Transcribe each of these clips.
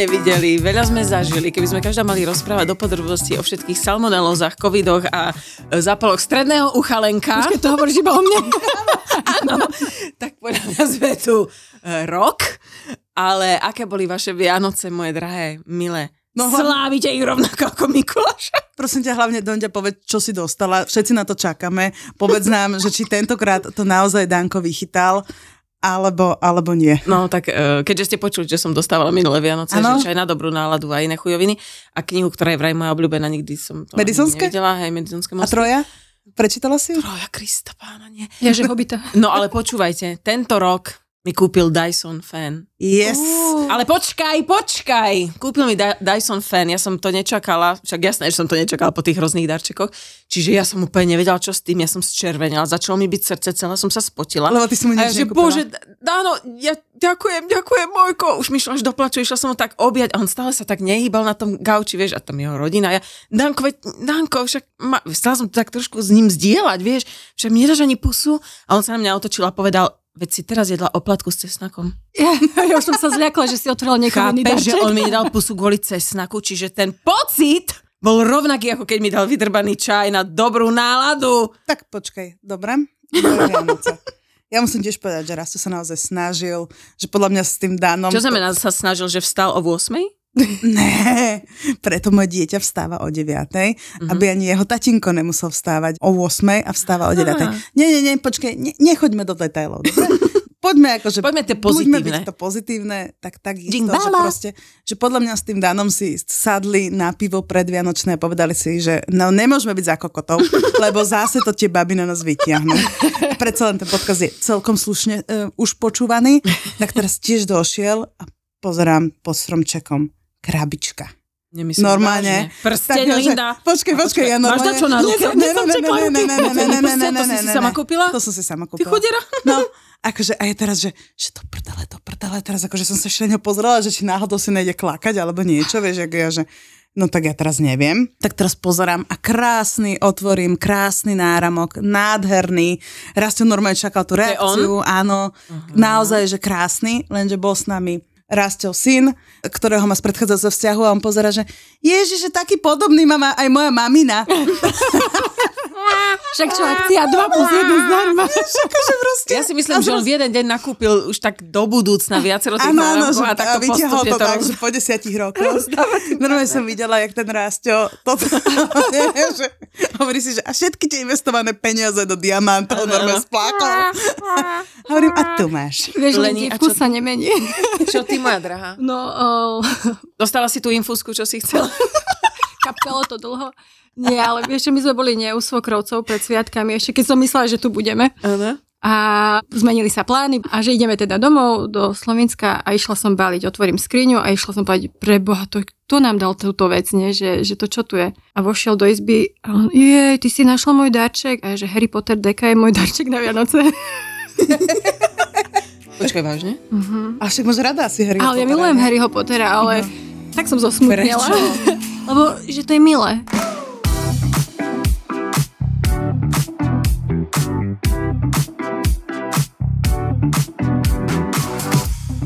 Nevideli, veľa sme zažili. Keby sme každá mali rozprávať do podrobností o všetkých salmonelózach, covidoch a e, zápaloch stredného uchalenka. Počkej, to hovoríš iba o mne. Áno, tak podľa mňa sme tu e, rok, ale aké boli vaše Vianoce, moje drahé, milé? No, Slávite ich rovnako ako Mikuláša? Prosím ťa, hlavne Donďa, povedz, čo si dostala. Všetci na to čakáme. Povedz nám, že či tentokrát to naozaj Danko vychytal, alebo, alebo nie. No tak e, keďže ste počuli, že som dostávala minulé Vianoce, Áno. že aj na dobrú náladu a iné chujoviny a knihu, ktorá je vraj moja obľúbená, nikdy som to ani Madisonské? nevidela, hej, Madisonské A mosty. Troja? Prečítala si ju? Troja Krista pána, nie. Ja, že hobita. No ale počúvajte, tento rok mi kúpil Dyson fan. Yes. Ale počkaj, počkaj. Kúpil mi Dy- Dyson fan, ja som to nečakala, však jasné, že som to nečakala po tých rôznych darčekoch, čiže ja som úplne nevedela, čo s tým, ja som zčervenila, začalo mi byť srdce, celá som sa spotila. Lebo ty si mu ja, nič že bože, Dáno, ja ďakujem, ďakujem, Mojko. Už mi šlo až do plaču, išla som ho tak objať a on stále sa tak nehýbal na tom gauči, vieš, a tam jeho rodina. Ja, Danko, veď, Danko, však ma, chcela som to tak trošku s ním zdieľať, vieš, však mi nedáš ani pusu. A on sa na mňa otočil a povedal, veď si teraz jedla oplatku s cesnakom. Ja, ja už som sa zľakla, že si otvoril niekoho iný Chápeš, že on mi nedal pusu kvôli cesnaku, čiže ten pocit bol rovnaký, ako keď mi dal vydrbaný čaj na dobrú náladu. Tak počkaj, dobre? Ja musím tiež povedať, že Rasto sa naozaj snažil, že podľa mňa s tým Danom... Čo znamená, sa snažil, že vstal o 8? Ne, preto moje dieťa vstáva o 9, mm-hmm. aby ani jeho tatinko nemusel vstávať o 8 a vstáva o 9. Aha. Nie, nie, nie, počkaj, ne, nechoďme do detailov? Poďme akože... Poďme tie Buďme pozitívne. byť to pozitívne, tak takisto, Ding že proste, že podľa mňa s tým Danom si sadli na pivo predvianočné a povedali si, že no nemôžeme byť za kokotov, lebo zase to tie baby na nás vytiahnu. Predsa len ten podkaz je celkom slušne uh, už počúvaný, tak teraz tiež došiel a pozerám pod stromčekom krabička. Nemyslím Normálne. Prsteň, Linda. Počkaj, počkaj, ja Máš normálne... na čo na ruke? Ne, ne, ne, ne, ne, ne, ne, ne, ne, ne, ne, ne, ne, ne. som si sama Ty kúpila. chudera. No, akože aj teraz, že, že to prdele, to prdele, teraz akože som sa ešte na ňo pozrela, že či náhodou si nejde klakať alebo niečo, vieš, ako ja, že no tak ja teraz neviem. Tak teraz pozerám a krásny, otvorím, krásny náramok, nádherný. Raz to normálne čakal tú reakciu, áno, naozaj, že krásny, lenže bol s nami Rastov syn, ktorého má z predchádzajúceho vzťahu a on pozera, že ježiš, že taký podobný má aj moja mamina. Však čo, akcia 2 plus 1 zdarma. akože proste. Ja si myslím, že on v jeden deň nakúpil už tak do budúcna viacero tých Áno, áno, že a takto vytiahol postupne to to tak, že po desiatich rokoch. Normálne som videla, jak ten Rásťo, toto, že hovorí si, že a všetky tie investované peniaze do diamantov normálne splákol. Hovorím, a tu máš. Vieš, Leni, len a čo- sa nemení. Čo ty, moja drahá? No, oh, Dostala si tú infúzku, čo si chcela? Kapkalo to dlho. Nie, ale vieš, že my sme boli nie u svokrovcov pred sviatkami, ešte keď som myslela, že tu budeme. Áno. A zmenili sa plány a že ideme teda domov do Slovenska a išla som baliť, otvorím skriňu a išla som povedať, preboha, to, kto nám dal túto vec, nie? Že, že to čo tu je. A vošiel do izby a on, jej, ty si našla môj darček a ja, že Harry Potter deka je môj darček na Vianoce. Počkaj, vážne? A však máš rada asi Harry ale ja Pottera, milujem ne? Harryho Pottera, ale tak som zosmutnila. Prečo? Lebo, že to je milé.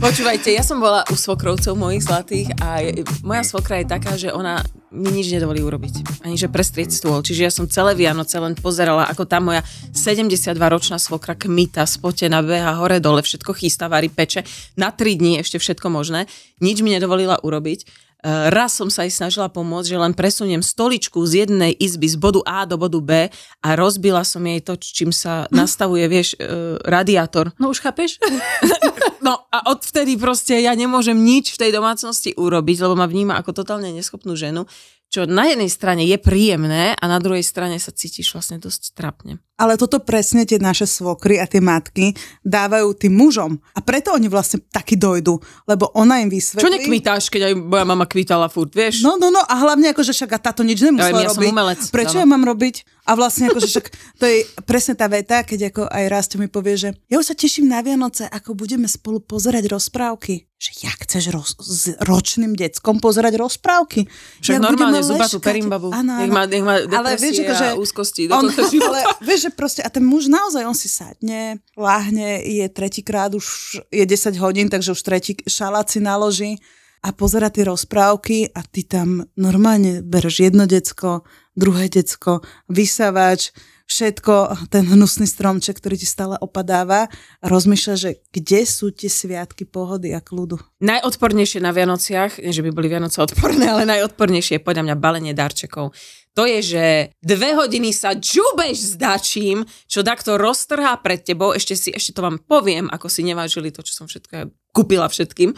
Počúvajte, ja som bola u svokrovcov mojich zlatých a moja svokra je taká, že ona mi nič nedovolí urobiť. Ani že prestrieť stôl. Čiže ja som celé Vianoce len pozerala, ako tá moja 72-ročná svokra kmita, spotená, beha hore dole, všetko chystá, varí, peče. Na 3 dní ešte všetko možné. Nič mi nedovolila urobiť. Eh, Raz som sa jej snažila pomôcť, že len presuniem stoličku z jednej izby z bodu A do bodu B a rozbila som jej to, čím sa nastavuje, vieš, eh, radiátor. No už chápeš? No a odvtedy proste ja nemôžem nič v tej domácnosti urobiť, lebo ma vníma ako totálne neschopnú ženu, čo na jednej strane je príjemné a na druhej strane sa cítiš vlastne dosť trapne. Ale toto presne tie naše svokry a tie matky dávajú tým mužom. A preto oni vlastne taky dojdu, lebo ona im vysvetlí... Čo nekvítáš, keď aj moja mama kvítala furt, vieš? No, no, no, a hlavne akože však a táto nič nemusela Ja ja robiť. umelec, Prečo áno. ja mám robiť? A vlastne akože však to je presne tá veta, keď ako aj Rasto mi povie, že ja už sa teším na Vianoce, ako budeme spolu pozerať rozprávky. Že jak chceš roz, s ročným deckom pozerať rozprávky? Však Jak normálne zubatú leškať? perimbabu. Áno, Nech má, nech má Ale vieš, depresie akože úzkosti do on, ale vieš, že proste, a ten muž naozaj, on si sadne, láhne, je tretíkrát, už je 10 hodín, takže už tretí šalát si naloží a pozera tie rozprávky a ty tam normálne bereš jedno decko, druhé decko, vysavač, všetko, ten hnusný stromček, ktorý ti stále opadáva a rozmýšľa, že kde sú tie sviatky pohody a kľudu. Najodpornejšie na Vianociach, nie že by boli Vianoce odporné, ale najodpornejšie je podľa mňa balenie darčekov. To je, že dve hodiny sa džubeš s dačím, čo takto roztrhá pred tebou, ešte si, ešte to vám poviem, ako si nevážili to, čo som všetko kúpila všetkým.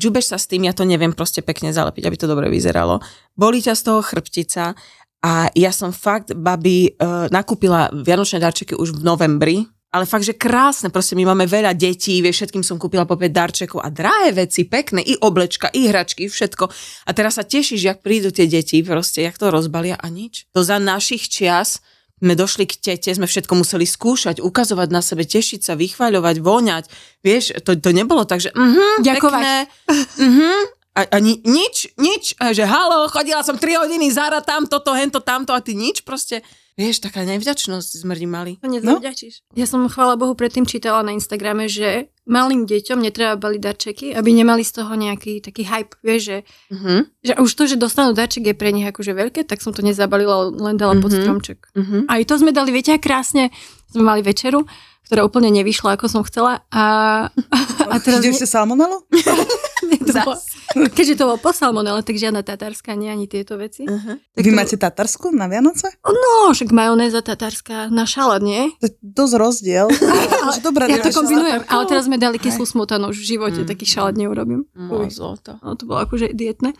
Džubeš sa s tým, ja to neviem proste pekne zalepiť, aby to dobre vyzeralo. Bolí ťa z toho chrbtica a ja som fakt, babi, uh, nakúpila vianočné darčeky už v novembri, ale fakt, že krásne, proste my máme veľa detí, vieš, všetkým som kúpila po 5 darčekov a drahé veci, pekné, i oblečka, i hračky, všetko. A teraz sa tešíš, jak prídu tie deti, proste, jak to rozbalia a nič. To za našich čias sme došli k tete, sme všetko museli skúšať, ukazovať na sebe, tešiť sa, vychváľovať, voňať. Vieš, to, to nebolo tak, že mhm, Ďakovať. pekné, mhm, a, a ni, nič, nič, a že halo, chodila som 3 hodiny, Zara tam, toto, hento, tamto a ty nič proste. Vieš, taká nevďačnosť smrdí mali. No? Ja som, chvála Bohu, predtým čítala na Instagrame, že malým deťom netreba baliť darčeky, aby nemali z toho nejaký taký hype, vieš, že, Mhm, že už to, že dostanú darček je pre nich akože veľké, tak som to nezabalila, len dala pod Mhm. stromček. mhm. Aj to sme dali, viete, krásne sme mali večeru, ktorá úplne nevyšla, ako som chcela. A, a teraz... Ide ste salmonelu? to bolo, keďže to bolo po salmonele, tak žiadna tatárska, nie ani tieto veci. Uh-huh. Tak Vy to- máte tatarsku na Vianoce? No, však majonéza tatárska na šalát, nie? To je dosť rozdiel. Že Dobrá, Ja to kombinujem, ale teraz sme dali kyslú smotanu, už v živote Mm. taký šalát neurobím. No, Uj. zlato. No, to bolo akože dietné.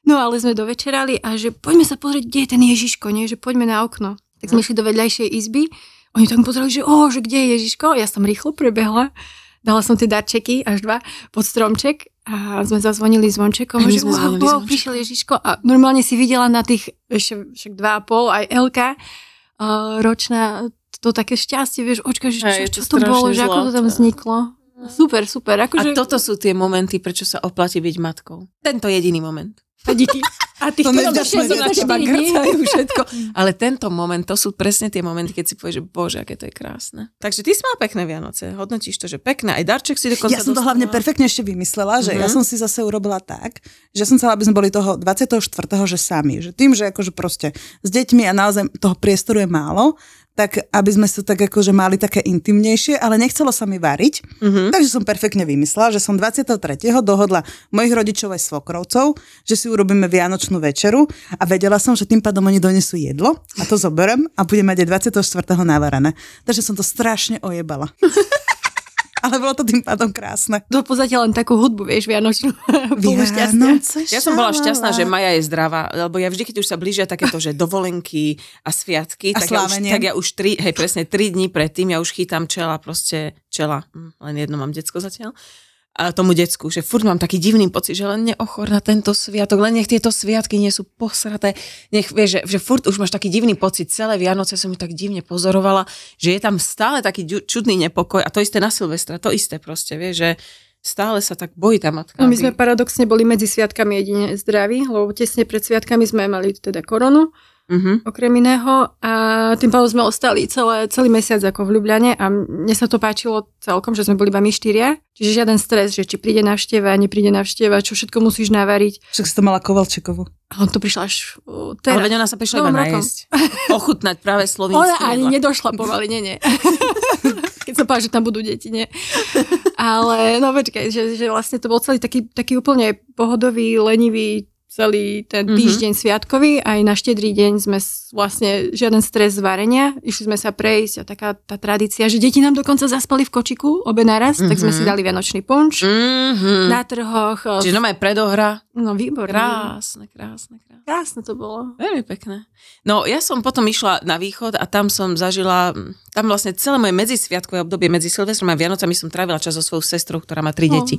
No ale sme dovečerali a že poďme sa pozrieť, kde je ten Ježiško, nie? Že poďme na okno. Tak sme išli do vedľajšej izby. Oni tam pozerali, že o, že kde je Ježiško? Ja som rýchlo prebehla. Dala som tie darčeky, až dva, pod stromček a sme zazvonili zvončekom. My že wow, wow, prišiel Ježiško a normálne si videla na tých ešte však dva a pol, aj Elka uh, ročná, to také šťastie, vieš, očka, že čo, to čo to bolo, že ako to tam vzniklo. Super, super. A Akože, toto sú tie momenty, prečo sa oplatí byť matkou. Tento jediný moment. A díky. A ty To to nevďačné za na dieťa. teba 4 dní. grcajú všetko. Ale tento moment, to sú presne tie momenty, keď si povieš, že bože, aké to je krásne. Takže ty si mal pekné Vianoce. Hodnotíš to, že pekné. Aj darček si dokonca Ja som to dostala. hlavne perfektne ešte vymyslela, že Mhm. ja som si zase urobila tak, že som chcela, aby sme boli toho 24. že sami. Že tým, že akože proste s deťmi a naozaj toho priestoru je málo, tak aby sme sa tak akože mali také intimnejšie, ale nechcelo sa mi variť. Mhm. Takže som perfektne vymyslela, že som 23. dohodla mojich rodičov aj svokrovcov, že si urobíme vianočnú večeru a vedela som, že tým pádom oni donesú jedlo a to zoberem a budem mať aj 24. navarené. Takže som to strašne ojebala. Ale bolo to tým pádom krásne. To v podstate len takú hudbu, vieš, vianočnú. Vianoce, Ja som bola šťastná, že Maja je zdravá, lebo ja vždy, keď už sa blížia takéto, že dovolenky a sviatky, A tak, ja už, tak ja už tri, hej, presne tri dní predtým, ja už chytám čela, proste čela, hm, len jedno mám decko zatiaľ, a tomu decku, že furt mám taký divný pocit, že len neochor na tento sviatok, len nech tieto sviatky nie sú posraté, nech vieš, že, že furt už máš taký divný pocit, celé Vianoce som ju tak divne pozorovala, že je tam stále taký čudný nepokoj a to isté na Silvestra, to isté proste, vieš, že stále sa tak bojí tá matka. No my sme paradoxne boli medzi sviatkami jedine zdraví, lebo tesne pred sviatkami sme mali teda koronu, Mhm. okrem iného, a tým pádom sme ostali celé, celý mesiac ako v Ljubljane a mne sa to páčilo celkom, že sme boli iba my štyria, čiže žiaden stres, že či príde návšteva, nepríde návšteva, čo všetko musíš navariť. Však si to mala Kovalčekovú. A on to prišla až Ale teraz. veď ona sa prišla iba najesť. Ochutnať práve slovinské Ona ani jedlá. nedošla pomaly, nie, nie. Keď som povedala, že tam budú deti, nie. Ale no počkaj, že, že vlastne to bol celý taký, taký úplne pohodový, lenivý celý ten Mhm. týždeň sviatkový. Aj na štedrý deň sme vlastne žiaden stres z varenia. Išli sme sa prejsť a taká tá tradícia, že deti nám dokonca zaspali v kočiku obe naraz, tak sme Mhm. si dali vianočný punč. Mhm. Na trhoch. Čiže no aj predohra. No výborné. Krásne, krásne, krásne. Krásne to bolo. Veľmi pekné. No ja som potom išla na východ a tam som zažila, tam vlastne celé moje medzisviatkové obdobie medzi Silvestrom a Vianocami som trávila čas so svojou sestrou, ktorá má tri No. deti.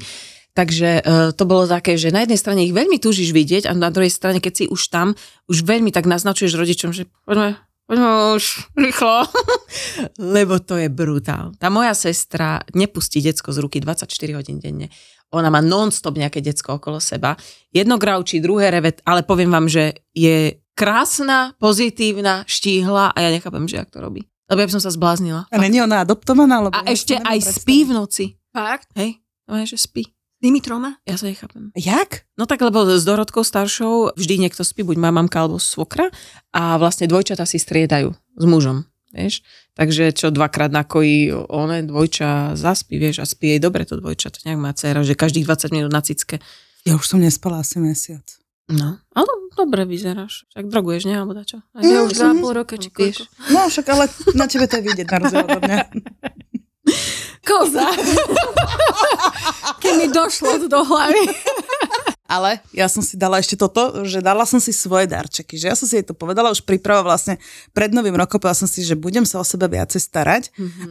Takže uh, to bolo také, že na jednej strane ich veľmi túžiš vidieť a na druhej strane, keď si už tam, už veľmi tak naznačuješ rodičom, že poďme, Poďme už, rýchlo. Lebo to je brutál. Tá moja sestra nepustí decko z ruky 24 hodín denne. Ona má non-stop nejaké decko okolo seba. Jedno graučí, druhé revet, ale poviem vám, že je krásna, pozitívna, štíhla a ja nechápem, že jak to robí. Lebo ja by som sa zbláznila. A není ona adoptovaná? Lebo A ešte aj neviem spí v noci. Fakt? Hej? No, že spí. Tými troma? Ja sa nechápem. Jak? No tak, lebo s Dorotkou staršou vždy niekto spí, buď má mamka alebo svokra a vlastne dvojčata si striedajú s mužom, vieš. Takže čo dvakrát nakojí one, dvojča zaspí, vieš, a spí jej dobre to dvojča, to nejak má dcera, že každých 20 minút na cicke. Ja už som nespala asi mesiac. No, ale dobre vyzeráš. Však droguješ, nie? Alebo dačo? Aj, Ja No, už dva pol roka, či. No však ale na tebe to je vidieť na rozdiel. Koza. Keď mi došlo to do hlavy. Ale ja som si dala ešte toto, že dala som si svoje darčeky. Že ja som si jej to povedala už príprava vlastne pred novým rokom. Povedala som si, že budem sa o seba viacej starať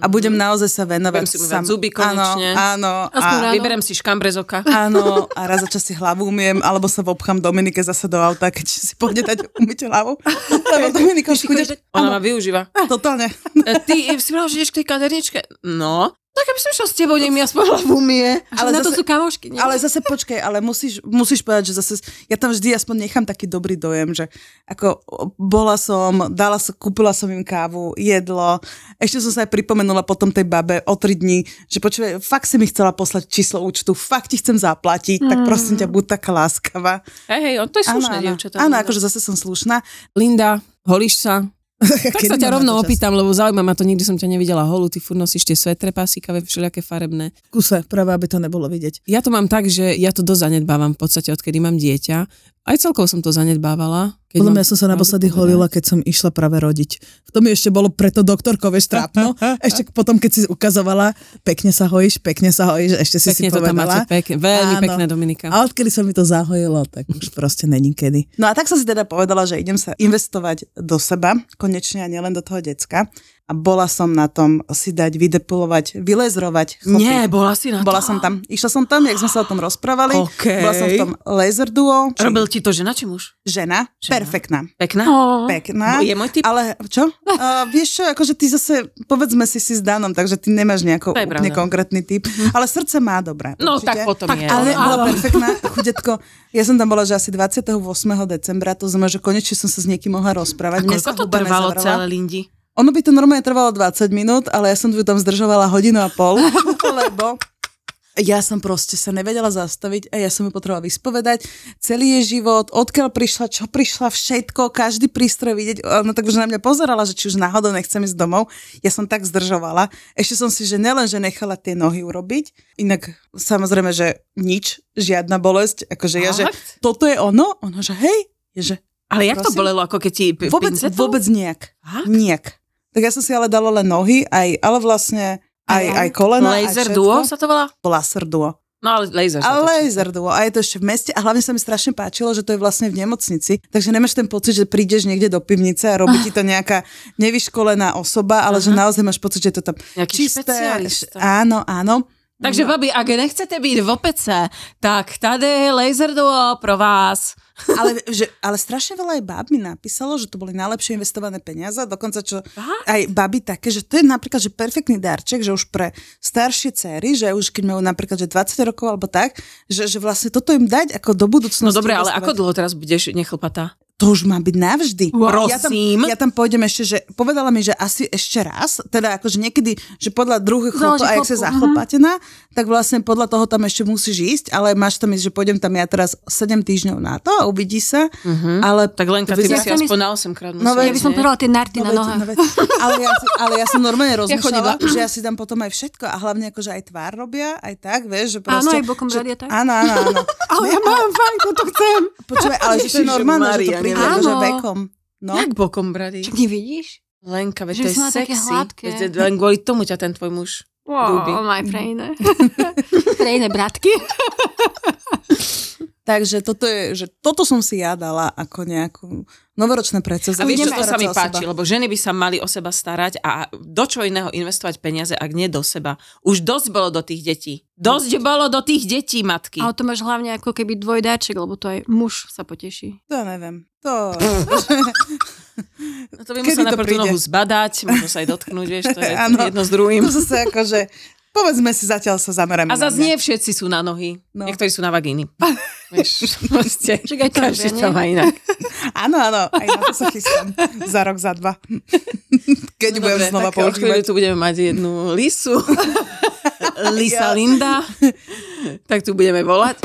a budem naozaj sa venovať. Budem si umývať zuby konečne. Áno, áno. Aspoň A, ráno. Vyberem si škambre z oka. áno, a raz za čas si hlavu umiem, alebo sa vobchám Dominike zase do auta, keď si pôjde dať umyť hlavu. Lebo Dominika už chude... Ona ma využíva. Totálne. E, Ty si vravel, že ideš k tej kaderničke? No, tak aby som šla s tebou, nech mi aspoň hlavu umie. Ale na to zase- sú kamošky, nie? Ale zase počkaj, ale musíš, musíš povedať, že zase, ja tam vždy aspoň nechám taký dobrý dojem, že ako bola som, dala som, kúpila som im kávu, jedlo, ešte som sa aj pripomenula potom tej babe o tri dní, že počúvaj, fakt si mi chcela poslať číslo účtu, fakt ti chcem zaplatiť, tak prosím ťa, buď taká láskavá. Hej, hej, on to je slušné, dievčatá. Áno, akože zase som slušná. Linda, holíš sa? Tak sa ťa rovno opýtam, lebo zaujíma ma to, nikdy som ťa nevidela holú, ty furt nosíš tie svetre pasíkavé, všelijaké farebné. Kuse, práve aby to nebolo vidieť. Ja to mám tak, že ja to dosť zanedbávam v podstate, odkedy mám dieťa. Aj celkovo som to zanedbávala. Keď Podľa mňa som sa naposledy holila, keď som išla práve rodiť. V tom mi ešte bolo preto doktorkové štrápno. Ešte potom, keď si ukazovala, pekne sa hojíš, pekne sa hojíš, ešte si Pekne si to tam povedala. máte, pekne, veľmi Áno. pekné Dominika. A odkedy sa mi to zahojilo, tak už proste není kedy. No a tak som si teda povedala, že idem sa investovať do seba, konečne a nielen do toho decka. A bola som na tom si dať vydepulovať, vylezrovať. chlopy. Nie, bola si na to. Bola som tam, išla som tam, jak sme sa o tom rozprávali. Okej. Bola som v tom laser duo. či Robil ti to žena či muž? Žena, Žena. perfektná. Pekná? Oh. Pekná. Je môj typ. Ale čo? Uh, vieš čo, akože ty zase, povedzme si si s Danom, takže ty nemáš je úplne pravda. konkrétny typ, ale srdce má dobré. No určite. tak potom je. Ale bola perfektná, chudetko. Ja som tam bola, že asi 28. decembra, to znamená, že konečne som sa s niekým mohla rozprávať. Sa Koľko to trvalo celé, Lindi? Ono by to normálne trvalo 20 minút, ale ja som tu tam zdržovala hodinu a pol, lebo ja som proste sa nevedela zastaviť a ja som ju potrebovala vyspovedať. Celý jej život, odkiaľ prišla, čo prišla, všetko, každý prístroj vidieť. No tak už na mňa pozerala, že či už náhodou nechcem ísť domov. Ja som tak zdržovala. Ešte som si, že nelen, že nechala tie nohy urobiť, inak samozrejme, že nič, žiadna bolesť, akože ja, že toto je ono, ono, že hej, je, že Ale jak to Prosím? bolelo, ako keď ti p- Vôbec, pincetou? vôbec nejak. Fakt? Nijak. Tak ja som si ale dala len nohy, aj, ale vlastne aj, aj kolena. Laser aj duo sa to volá? Laser duo. No ale laser Ale laser duo. A je to ešte v meste. A hlavne sa mi strašne páčilo, že to je vlastne v nemocnici. Takže nemáš ten pocit, že prídeš niekde do pivnice a robí ti to nejaká nevyškolená osoba, ale že naozaj máš pocit, že je to tam Nejaký čisté. špecialista. Áno, áno. Takže, babi, ak nechcete byť v opece, tak tady je laser duo pro vás. Ale, že, ale strašne veľa aj báb mi napísalo, že to boli najlepšie investované peniaze, dokonca čo aj baby také, že to je napríklad že perfektný darček, že už pre staršie céry, že už keď majú napríklad že 20 rokov alebo tak, že, že vlastne toto im dať ako do budúcnosti. No dobre, ale ako dlho teraz budeš nechlpatá? To už má byť navždy. Wow. Ja tam, ja tam pôjdem ešte, že povedala mi, že asi ešte raz, teda akože niekedy, že podľa druhých chlopov, Záleží a jak sa chlopku, zachlpatená, tak vlastne podľa toho tam ešte musíš ísť, ale máš tam ísť, že pôjdem tam ja teraz 7 týždňov na to a uvidí sa, ale Tak Lenka, ty by si Ja aspoň na 8 krát No, Ja by som povedala tie narty na veď- nohách. no ale, ja, ale ja som normálne rozmýšľala, chodila. že ja si dám potom aj všetko a hlavne akože aj tvár robia, aj tak, vieš, že Áno, proste... aj bokom že, radia tak. Áno, áno, áno. Ale ja mám fajn, to chcem. Počúvaj, ale že to je normálne, že to Akože Áno. vekom. No. Jak bokom, brady? Čo nevidíš? Lenka, veď Že to je sexy. Veď Len kvôli tomu ťa ten tvoj muž ľúbi. Wow, maj prejné. prejné bratky. Takže toto je, že toto som si ja dala ako nejakú novoročné predsavzatie. A vieš, čo to sa mi páči, seba. lebo ženy by sa mali o seba starať a do čo iného investovať peniaze, ak nie do seba. Už dosť bolo do tých detí. Dosť bolo do tých detí, matky. Ale to máš hlavne ako keby dvojdáček, lebo to aj muž sa poteší. To ja neviem. To... No to by musel najprv tú príde? nohu zbadať, možno sa aj dotknúť, vieš, to je Áno. jedno s druhým. To zase akože, povedzme si, zatiaľ sa zameráme A na zase nie všetci sú na nohy. No. Niektorí sú na vagíny. Vieš, proste, aj to každý má inak. Áno, áno, aj na to sa chystám. za rok, za dva. Keď No budem dobre, znova používať. tu budeme mať jednu lisu. Lisa Ja. Linda. tak tu budeme volať.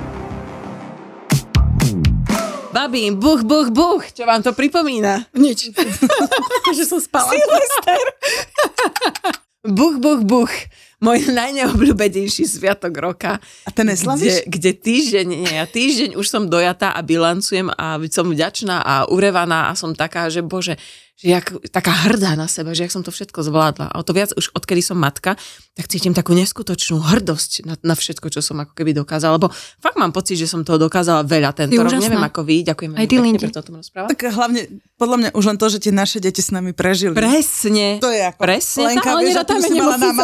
Babi, buch, buch, buch. Čo vám to pripomína? Nič. že som spala. Buch, buch, buch. Môj najneobľúbenejší sviatok roka. A ten Kde, neslavíš? kde týždeň, nie, ja týždeň už som dojatá a bilancujem a som vďačná a urevaná a som taká, že bože, že jak, taká hrdá na seba, že jak som to všetko zvládla. A o to viac už odkedy som matka, tak cítim takú neskutočnú hrdosť na, na všetko, čo som ako keby dokázala. Lebo fakt mám pocit, že som toho dokázala veľa tento rok. Neviem ako vy, ďakujem Aj veľmi pekne, preto o tom rozprávam. Tak hlavne, podľa mňa už len to, že tie naše deti s nami prežili. Presne. To je ako... Presne Lenka, vieš, a by si mala na.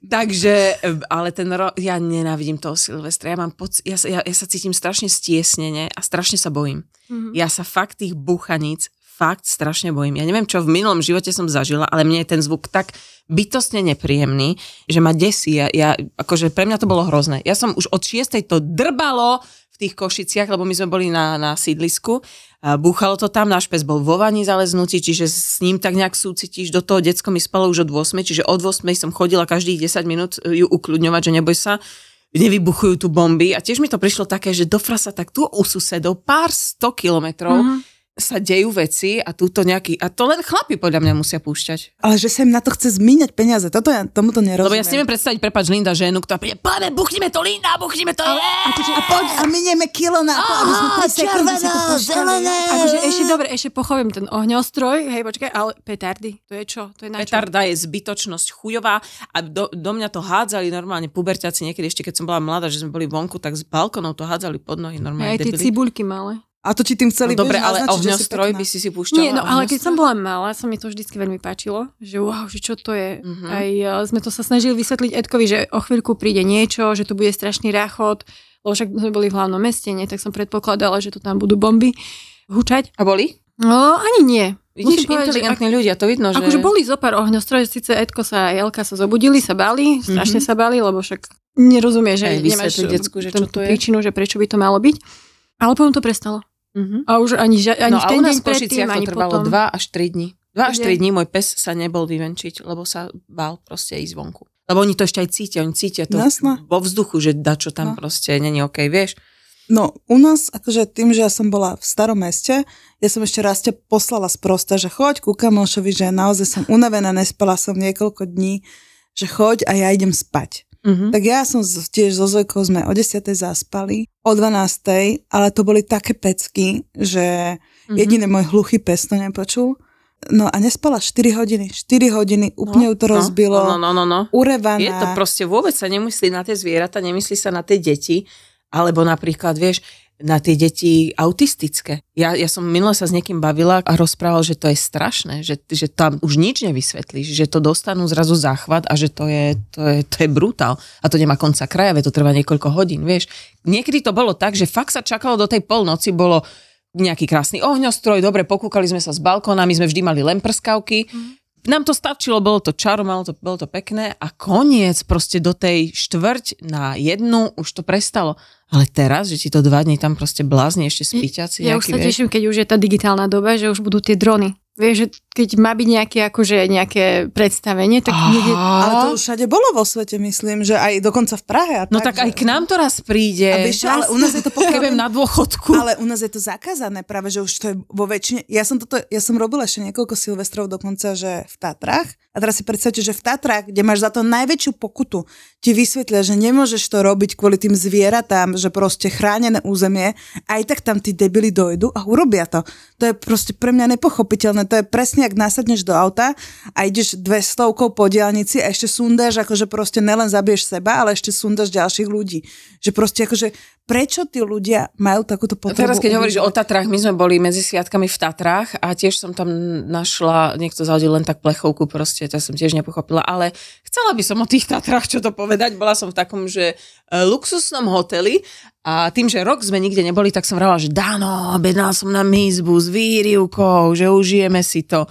Takže, ale ten rok, ja nenávidím toho Silvestra. Ja, mám poc- ja, sa- ja, ja sa cítim strašne stiesnene a strašne sa bojím. Mhm. Ja sa fakt tých búchaníc fakt strašne bojím. Ja neviem, čo v minulom živote som zažila, ale mne je ten zvuk tak bytostne nepríjemný, že ma desí. Ja, ja, akože pre mňa to bolo hrozné. Ja som už od 6. to drbalo tých Košiciach, lebo my sme boli na, na sídlisku. A búchalo to tam, náš pes bol vo vani zaleznutý, čiže s ním tak nejak súcitíš. Do toho decko mi spalo už od 8, čiže od 8 som chodila každých 10 minút ju ukľudňovať, že neboj sa nevybuchujú tu bomby. A tiež mi to prišlo také, že do frasa tak tu u susedov pár sto kilometrov Mhm. Sa dejú veci a túto nejaký, a to len chlapi podľa mňa musia púšťať. Ale že sa im na to chce zmíňať peniaze, toto ja tomuto nerozumiem. Lebo ja si neviem predstaviť, prepač Linda, ženu, ktorá príde, poďme, buchnime to, Linda, buchnime to, A, je! a poď a minieme kilo na to, aby sme 3 sekundy si to počkali. Akože ešte dobre, ešte pochovím ten ohňostroj, hej, počkaj, ale petardy, to je čo? To je na čo? Petarda je zbytočnosť chujová a do, do mňa to hádzali normálne puberťaci niekedy ešte keď som bola mladá, že sme boli vonku, tak z balkonov to hádzali pod nohy normálne. Aj tie cibuľky malé. A to ti tým chceli No dobre, ale ohňostroj by si si púšťala. Nie, no ale keď som bola malá, sa mi to vždycky veľmi páčilo, že wow, že čo to je. Mhm. Aj uh, sme to sa snažili vysvetliť Edkovi, že o chvíľku príde niečo, že tu bude strašný ráchod, lebo však sme boli v hlavnom meste, nie, tak som predpokladala, že tu tam budú bomby hučať. A boli? No, ani nie. Vidíš, Musím povedať, že inteligentní ľudia, to vidno, že... Akože boli zo pár ohňostrojov, síce Edko sa a Jelka sa zobudili, sa báli, strašne sa báli, lebo však nerozumie, že Aj nemáš decku, že tú čo to je. príčinu, že prečo by to malo byť. Ale potom to prestalo. Mhm. A už ani, ža- ani no v a ten u nás deň predtým, to ani trvalo potom. 2 až 3 dní. 2 až Kde? 3 dní môj pes sa nebol vyvenčiť, lebo sa bál proste ísť vonku. Lebo oni to ešte aj cítia, oni cítia to Jasné. vo vzduchu, že da čo tam No. proste není OK, vieš. No, u nás, akože tým, že ja som bola v starom meste, ja som ešte raz ťa poslala sprosta, že choď ku kamošovi, že naozaj som unavená, nespala som niekoľko dní, že choď a ja idem spať. Mhm. Tak ja som tiež so Zojkou sme o 10. zaspali, o 12. ale to boli také pecky, že Mhm. jediný môj hluchý pes to nepočul. No a nespala 4 hodiny. 4 hodiny, úplne ju to rozbilo. No, no, no, no. Urevaná. Je to proste vôbec sa nemusí na tie zvieratá, nemyslí sa na tie deti, alebo napríklad, vieš, na tie deti autistické. Ja, ja som minule sa s niekým bavila a rozprával, že to je strašné, že, že tam už nič nevysvetlíš, že to dostanú zrazu záchvat a že to je, to je, to je brutál. A to nemá konca kraja, to trvá niekoľko hodín, vieš. Niekedy to bolo tak, že fakt sa čakalo do tej polnoci, bolo nejaký krásny ohňostroj, dobre, pokúkali sme sa z balkóna, my sme vždy mali len prskavky, nám to stačilo, bolo to čaro, malo to, bolo to pekné a koniec proste do tej štvrť na jednu už to prestalo. Ale teraz, že ti to dva dní tam proste blázni ešte spíťaci. Ja už sa vieš. teším, keď už je tá digitálna doba, že už budú tie drony. Vieš, že keď má byť nejaké, akože, nejaké predstavenie, tak niekde... Ale to už všade bolo vo svete, myslím, že aj dokonca v Prahe. A No tak že- aj k nám to raz príde. A vieš ale u nás je to pokiaľ... na dôchodku. Ale u nás je to zakázané práve, že už to je vo väčšine... Ja som, toto, ja som robila ešte niekoľko silvestrov dokonca, že v Tatrách. A teraz si predstavte, že v Tatrách, kde máš za to najväčšiu pokutu, ti vysvetlia, že nemôžeš to robiť kvôli tým zvieratám, že proste chránené územie, aj tak tam tí debili dojdu a urobia to. To je proste pre mňa nepochopiteľné, neuveriteľné. To je presne, ak nasadneš do auta a ideš dve stovkou po diálnici a ešte sundáš, akože proste nelen zabiješ seba, ale ešte sundáš ďalších ľudí. Že proste akože prečo tí ľudia majú takúto A potrebu? teraz, keď hovoríš o? Tatrách, my sme boli medzi sviatkami v Tatrách a tiež som tam našla, niekto zahodil len tak plechovku proste, to som tiež nepochopila, ale chcela by som o tých Tatrách čo to povedať. Bola som v takom, že e, luxusnom hoteli a tým, že rok sme nikde neboli, tak som vrala, že Dano, objednal som na izbu s výrivkou, že užijeme si to.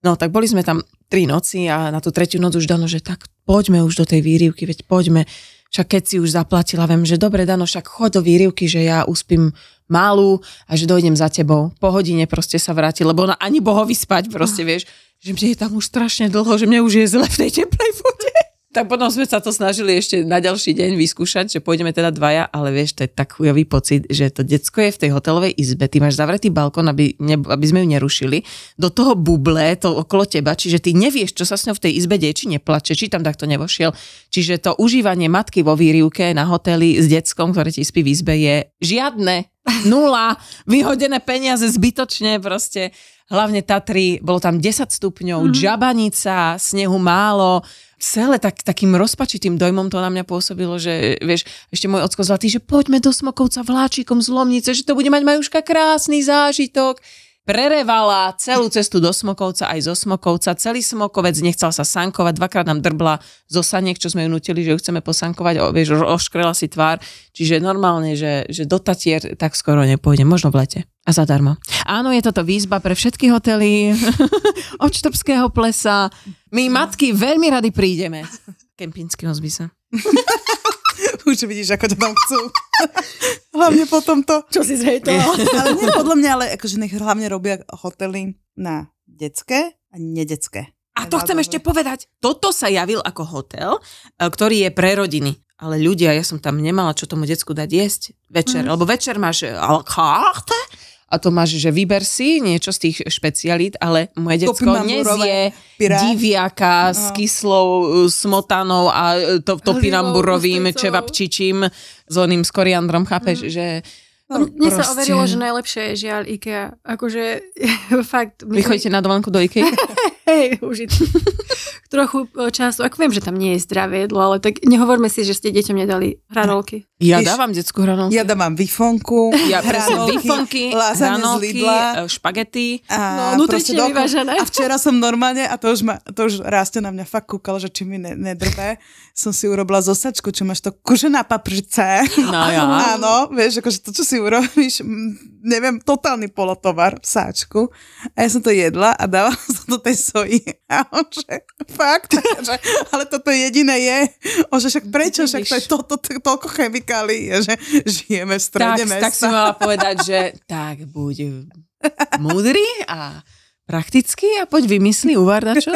No tak boli sme tam tri noci a na tú tretiu noc už Dano, že tak poďme už do tej výrivky, veď poďme. Však keď si už zaplatila, viem, že dobre, Dano, však chod do výrivky, že ja uspím malú a že dojdem za tebou. Po hodine proste sa vráti, lebo ona ani bohovi spať proste, vieš, že mne je tam už strašne dlho, že mne už je zle v tej teplej vode. Tak potom sme sa to snažili ešte na ďalší deň vyskúšať, že pôjdeme teda dvaja, ale vieš, to je tak chujový pocit, že to decko je v tej hotelovej izbe, ty máš zavretý balkón, aby, ne, aby sme ju nerušili, do toho buble, to okolo teba, čiže ty nevieš, čo sa s ňou v tej izbe deje, či neplače, či tam takto nevošiel. Čiže to užívanie matky vo výrivke na hoteli s deckom, ktoré ti spí v izbe, je žiadne, nula, vyhodené peniaze zbytočne proste. Hlavne Tatry, bolo tam 10 stupňov, mm. džabanica, snehu málo, celé tak, takým rozpačitým dojmom to na mňa pôsobilo, že vieš, ešte môj ocko zlatý, že poďme do Smokovca vláčikom z Lomnice, že to bude mať Majuška krásny zážitok. Prerevala celú cestu do Smokovca aj zo Smokovca. Celý Smokovec nechcel sa sankovať, dvakrát nám drbla zo saniek, čo sme ju nutili, že ju chceme posankovať, o, vieš, oškrela si tvár. Čiže normálne, že, že do Tatier tak skoro nepôjde, možno v lete. A zadarmo. Áno, je toto výzba pre všetky hotely od Štrbského plesa. My matky veľmi rady prídeme. Kempinského zbysa. Už vidíš, ako to tam chcú. hlavne po tomto. Čo si zhejtoval? ale nie, podľa mňa, ale akože nech hlavne robia hotely na detské a nedecké. A to chcem ešte povedať. Toto sa javil ako hotel, e, ktorý je pre rodiny. Ale ľudia, ja som tam nemala čo tomu decku dať jesť večer. Mm. Lebo večer máš e, carte a to máš, že vyber si niečo z tých špecialít, ale moje mamburové, nezie diviaka s kyslou smotanou a e, to, topinamburovým čevapčičím s oným s koriandrom, chápeš, Mhm. že Mne sa proste- overilo, že najlepšie je žiaľ IKEA. Akože fakt... my Vy chodíte na dovolenku do IKEA? Hej, užiť. Trochu e, času. Ako viem, že tam nie je zdravé jedlo, ale tak nehovorme si, že ste deťom nedali hranolky. Ja Víš, dávam detskú hranolku. Ja dávam vifonku, Ja hranolky, z hranolky, Lidla. e, špagety. A No, proste nutrične vyvážené. A včera som normálne, a to už, ma, to už Ráste na mňa fakt kúkal, že či mi ne, nedrbe, som si urobila zosačku, čo máš to kuže na paprice. No ja. Áno, vieš, akože to, čo si urobíš, neviem, totálny polotovar, sáčku. A ja som to jedla a dávala som do tej soji. A on, že fakt, že, ale toto jediné je. On, že však prečo, však to je to, to, to, toľko chemikálií, je, že žijeme v strede tak, mesta. tak si mala povedať, že tak buď múdry a praktický a poď vymysli uvar čo?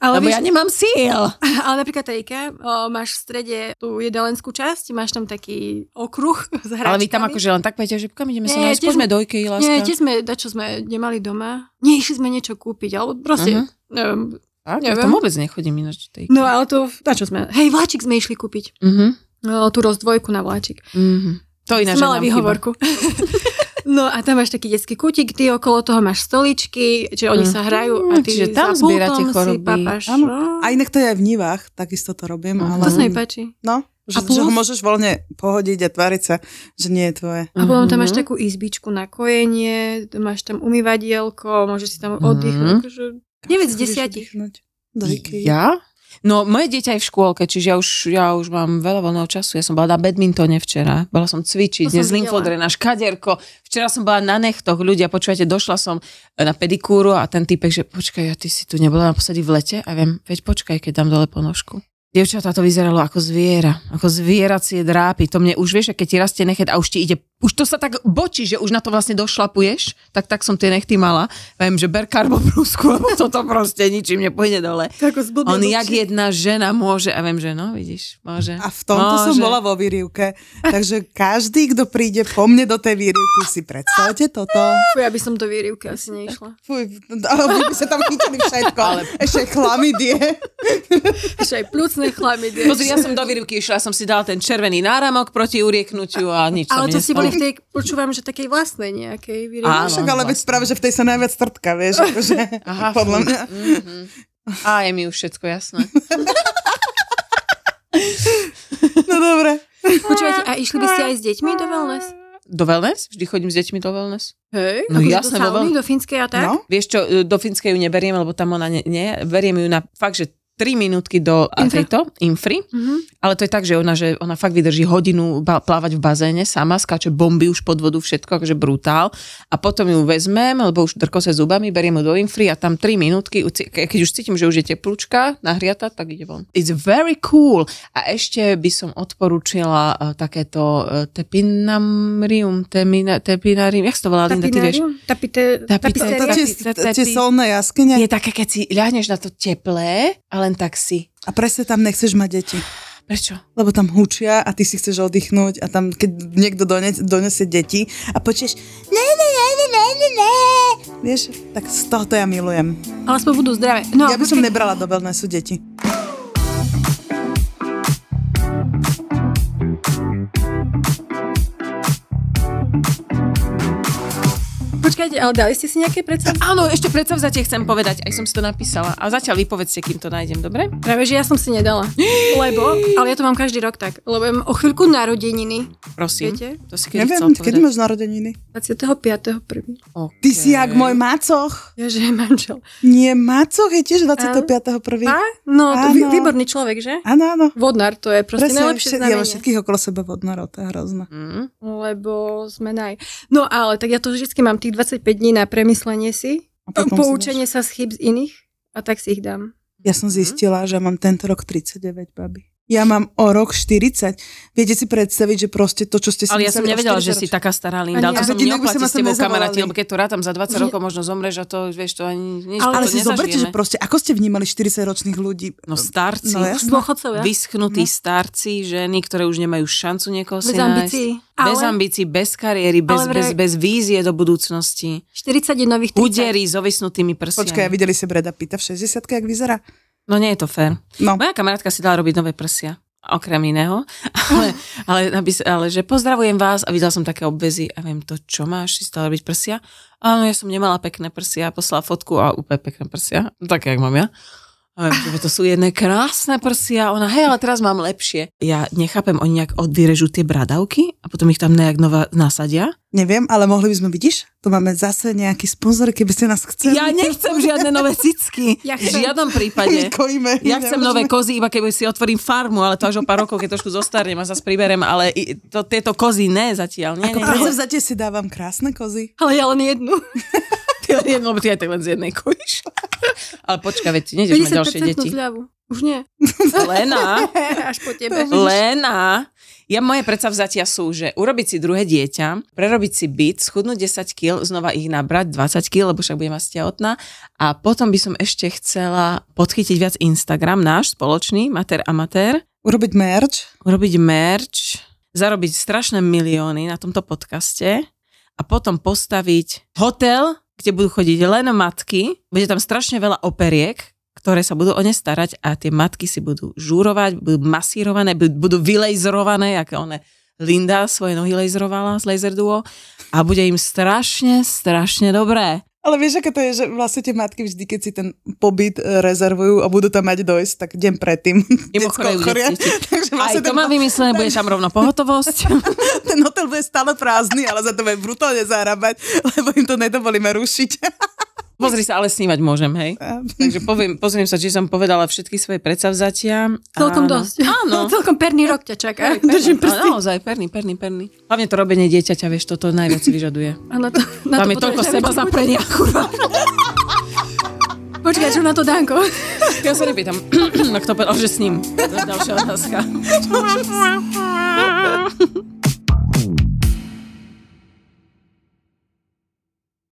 Ale Lebo vieš- ja nemám síl. Ale napríklad o, máš v strede tú jedalenskú časť, máš tam taký okruh s hračkami. Ale vy tam akože len tak poviete, že kam ideme sa nájsť, poďme do Ikei, láska. Nie, tie sme, čo sme nemali doma. Nie, išli sme niečo kúpiť, alebo proste, Mhm. Neviem. Tak, ja neviem. to vôbec nechodím ináč. tej No ale to, na čo sme? Hej, vláčik sme išli kúpiť. Mhm. No, tú rozdvojku na vláčik. Mhm. To ináč Som mala výhovorku. no a tam máš taký detský kútik, ty okolo toho máš stoličky, že oni sa hrajú a ty čiže tam za zbierate pultom si choroby. papáš. A inak to je aj v nivách, takisto to robím. Mhm. Ale... to sa mi páči. No, že, A plus- že ho môžeš voľne pohodiť a tváriť sa, že nie je tvoje. A potom tam máš Mhm. takú izbičku na kojenie, máš tam umývadielko, môžeš si tam Mhm. oddychnúť. Akože 9 z Chceš 10. oddychnúť Do Ikei. Ja? No, moje dieťa je v škôlke, čiže ja už, ja už mám veľa voľného času. Ja som bola na badmintone včera, bola som cvičiť, dnes lymfodrenáž, kaderko. Včera som bola na nechtoch, ľudia, počúvate, došla som na pedikúru a ten typek, že počkaj, a ty si tu nebola naposledy v lete? A viem, veď počkaj, keď dám dole ponožku. Dievčatá to vyzeralo ako zviera, ako zvieracie drápy. To mne už vieš, a keď ti rastie nechet a už ti ide, už to sa tak bočí, že už na to vlastne došlapuješ, tak tak som tie nechty mala. Viem, že ber karbobrúsku, lebo toto proste ničím nepôjde dole. Ako zblbia On jak bočí. jedna žena môže, a viem, že no, vidíš, môže. A v tomto som môže. bola vo výrivke. Takže každý, kto príde po mne do tej výrivky, si predstavte toto. Fuj, ja by som do výrivky asi neišla. Fuj, by sa tam chytili všetko. Ale... Ešte chlamydie. Ešte aj plúcne chlamydie. Pozri, ja som do výrivky išla, som si dala ten červený náramok proti urieknutiu a nič Ale to nestalo. boli v tej, počúvam, že takej vlastnej nejakej výrivke. Áno. Však ale veď práve, že v tej sa najviac trtka, vieš. Akože, Aha, podľa mňa. A je mi už všetko jasné. No dobre. Počúvajte, a išli by ste aj s deťmi do wellness? Do wellness? Vždy chodím s deťmi do wellness. Hej, No akože jasné, do sauny, do Fínskej a tak? No. Vieš čo, e, do Fínskej ju neberiem, lebo tam ona nie, nie beriem ju na fakt, že 3 minútky do a Infra? tejto, infry, Mhm. ale to je tak, že ona, že ona fakt vydrží hodinu ba- plávať v bazéne sama, skáče bomby už pod vodu, všetko, akože brutál. A potom ju vezmem, lebo už drko sa zubami, beriem ju do infry a tam 3 minútky, keď už cítim, že už je teplúčka, nahriata, tak ide von. It's very cool. A ešte by som odporúčila uh, takéto uh, tepinamrium, temina, tepinarium, jak sa to volá, Linda, ty vieš? Tapinárium? Tapite, Tapite- To tapisteria? Tepi- tie solné jaskyne. Je také, keď si ľahneš na to teplé a len tak si. A presne tam nechceš mať deti. Prečo? Lebo tam hučia a ty si chceš oddychnúť a tam, keď niekto dones, donesie deti a počuješ ne, ne, ne, ne, ne, ne, ne. Vieš, tak z toho to ja milujem. Ale aspoň budú zdravé. No, ja by som počkaj, nebrala do wellnessu deti. Počkajte, ale dali ste si nejaké predstavy? Áno, ešte predsavzatie chcem povedať, aj som si to napísala. A zatiaľ vypovedzte, kým to nájdem, dobre? Práve, že ja som si nedala. Lebo, ale ja to mám každý rok tak, lebo mám o chvíľku narodeniny. Prosím. Viete? To si keď Neviem, kedy máš narodeniny? 25.1. Okay. Ty si jak môj macoch. Ja, že je manžel. Nie, macoch je tiež 25.1. A? No, to vý, výborný človek, že? Áno, áno. Vodnár, to je proste Presne, najlepšie všet, ja všetkých okolo seba vodnárov, to je hrozné. Mm. Lebo sme naj... No ale tak ja to vždycky mám tých 25 dní na premyslenie si, A potom si poučenie sa z chyb z iných a tak si ich dám. Ja som zistila, že mám tento rok 39, babi. Ja mám o rok 40. Viete si predstaviť, že proste to, čo ste si Ale ja som nevedela, 40 že si taká stará Linda. Ani Ale to ja. by neoplatí s tebou kamaráti, lebo keď to rátam za 20 rokov, možno zomreš a to, vieš, to ani nič Ale Ale to si zoberte, že proste, ako ste vnímali 40-ročných ľudí? No starci, No. Dôchodcovia. vyschnutí No. starci, ženy, ktoré už nemajú šancu niekoho Bez si nájsť. ambícií. Bez Ale ambícií, bez kariéry, bez, Ale bez, bez vízie do budúcnosti. 40 nových 30. Uderi s ovisnutými prsiami. Počkaj, videli ste Breda Pitta v 60 jak vyzerá? No nie je to fér. No. Moja kamarátka si dala robiť nové prsia okrem iného, ale, ale, aby, ale že pozdravujem vás a videla som také obvezy a viem to, čo máš, si stala robiť prsia? Áno, ja som nemala pekné prsia, poslala fotku a úplne pekné prsia, také, jak mám ja. A to sú jedné krásne prsia. Ona, hej, ale teraz mám lepšie. Ja nechápem, oni nejak odvyrežú tie bradavky a potom ich tam nejak nová nasadia. Neviem, ale mohli by sme, vidíš? Tu máme zase nejaký sponzor, keby ste nás chceli. Ja nechcem žiadne nové cicky. Ja v žiadnom prípade. kojíme. Ja chcem Nemôžeme. nové kozy, iba keď si otvorím farmu, ale to až o pár rokov, keď trošku zostarnem a zase priberem, ale to, tieto kozy ne zatiaľ. Nie, Ako nie, nie. si dávam krásne kozy. Ale ja len jednu. Jedno, lebo ty aj tak len z jednej kojíš. ale počkaj, veď ty nejdeš mať ďalšie 50% deti. zľavu. Už nie. Lena, Až po tebe. Lena. Ja moje predsavzatia sú, že urobiť si druhé dieťa, prerobiť si byt, schudnúť 10 kg, znova ich nabrať 20 kg, lebo však budem mať tehotná. A potom by som ešte chcela podchytiť viac Instagram, náš spoločný, Mater Amatér, Urobiť merch. urobiť merch, zarobiť strašné milióny na tomto podcaste a potom postaviť hotel, kde budú chodiť len matky, bude tam strašne veľa operiek, ktoré sa budú o ne starať a tie matky si budú žúrovať, budú masírované, budú- vylejzrované, ako one Linda svoje nohy lejzrovala z Laser Duo a bude im strašne, strašne dobré. Ale vieš, aké to je, že vlastne tie matky vždy, keď si ten pobyt e, rezervujú a budú tam mať dojsť, tak deň predtým. Deti. Takže Aj vlastne to ten, mám vymyslené, bude tam rovno pohotovosť. ten hotel bude stále prázdny, ale za to bude brutálne zarábať, lebo im to nedovolíme rušiť. Pozri sa, ale snívať môžem, hej. Takže poviem, pozriem sa, či som povedala všetky svoje predsavzatia. Celkom dosť. Áno. Celkom perný rok ťa čaká. Držím prsty. áno, naozaj, perný, perný, perný. Hlavne to robenie dieťaťa, vieš, toto najviac vyžaduje. A na to, na Tam to je toľko seba zaprenia, kurva. Počkaj, čo na to Danko? Ja sa nepýtam, kto povedal, že s ním. To je ďalšia otázka.